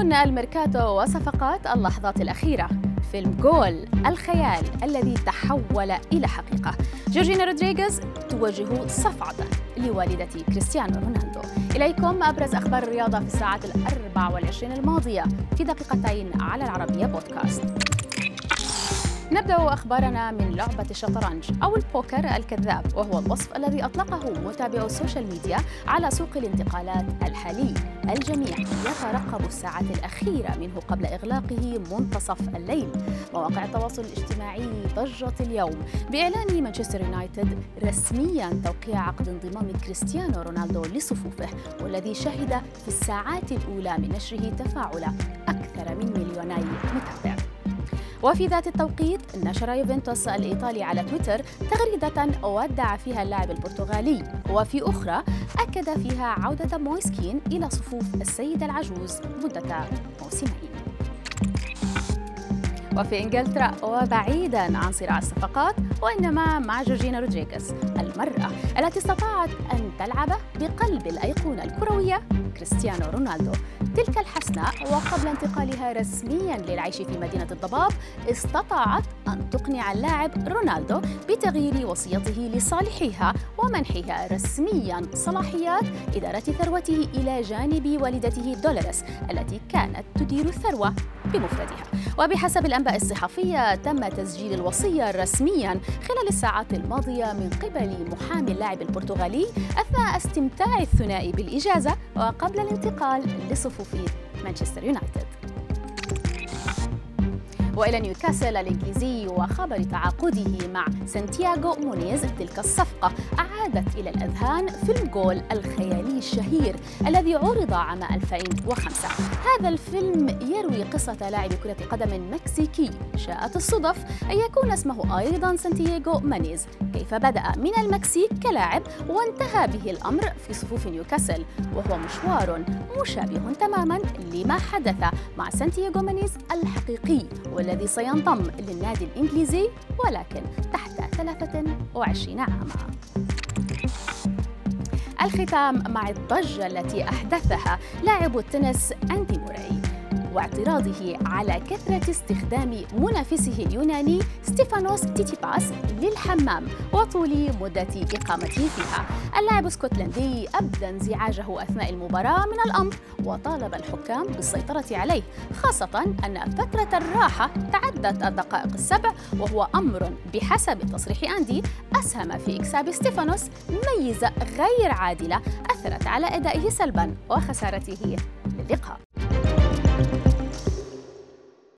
عناوين الميركاتو وصفقات اللحظات الأخيرة. فيلم جول الخيال الذي تحول إلى حقيقة. جورجينا رودريغيز توجه صفعة لوالدة كريستيانو رونالدو. إليكم أبرز أخبار الرياضة في الساعات الأربع والعشرين الماضية في دقيقتين على العربية بودكاست. نبدأ أخبارنا من لعبة الشطرنج أو البوكر الكذاب وهو الوصف الذي أطلقه متابعو ال social media على سوق الانتقالات الحالي الجميع يترقب الساعات الأخيرة منه قبل إغلاقه منتصف الليل. مواقع التواصل الاجتماعي ضجت اليوم بإعلان مانشستر يونايتد رسميا توقيع عقد انضمام كريستيانو رونالدو لصفوفه والذي شهد في الساعات الأولى من نشره تفاعل أكثر من مليوني متابع. وفي ذات التوقيت نشر يوفنتوس الإيطالي على تويتر تغريدة ودع فيها اللاعب البرتغالي. وفي أخرى أكد فيها عودة مويس كين إلى صفوف السيد العجوز مدة موسمين. وفي إنجلترا وبعيدا عن صراع الصفقات وإنما مع جورجينا رودريغيز المرأة التي استطاعت أن تلعب بقلب الأيقونة الكروية كريستيانو رونالدو. تلك الحسناء وقبل انتقالها رسميا للعيش في مدينة الضباب استطاعت أن تقنع اللاعب رونالدو بتغيير وصيته لصالحها ومنحها رسميا صلاحيات إدارة ثروته إلى جانب والدته دولوريس التي كانت تدير الثروة بمفردها. وبحسب الأنباء الصحفية تم تسجيل الوصية رسميا خلال الساعات الماضية من قبل محامي اللاعب البرتغالي أثناء استمتاع الثنائي بالإجازة وقبل الانتقال لصفوف مانشستر يونايتد. وإلى نيوكاسل الإنجليزي وخبر تعاقده مع سانتياغو مونيز تلك الصفقة أعادت إلى الأذهان فيلم جول الخيالي الشهير الذي عرض عام 2005 هذا الفيلم يروي قصة لاعب كرة قدم مكسيكي شاءت الصدف أن يكون اسمه أيضا سانتياغو مونيز كيف بدأ؟ من المكسيك كلاعب وانتهى به الأمر في صفوف نيوكاسل وهو مشوار مشابه تماما لما حدث مع سانتياغو مونيز الحقيقي. والذي سينضم للنادي الإنجليزي ولكن تحت 23 عاما. الختام مع الضجة التي أحدثها لاعب التنس أندي موراي. واعتراضه على كثرة استخدام منافسه اليوناني ستيفانوس تسيتسيباس للحمام وطول مدة إقامته فيها. اللاعب الاسكتلندي أبدى انزعاجه أثناء المباراة من الأمر وطالب الحكام بالسيطرة عليه خاصة أن فترة الراحة تعدت الدقائق السبع وهو أمر بحسب تصريح أندي. أسهم في إكساب ستيفانوس ميزة غير عادلة أثرت على أدائه سلبا وخسارته للقاء.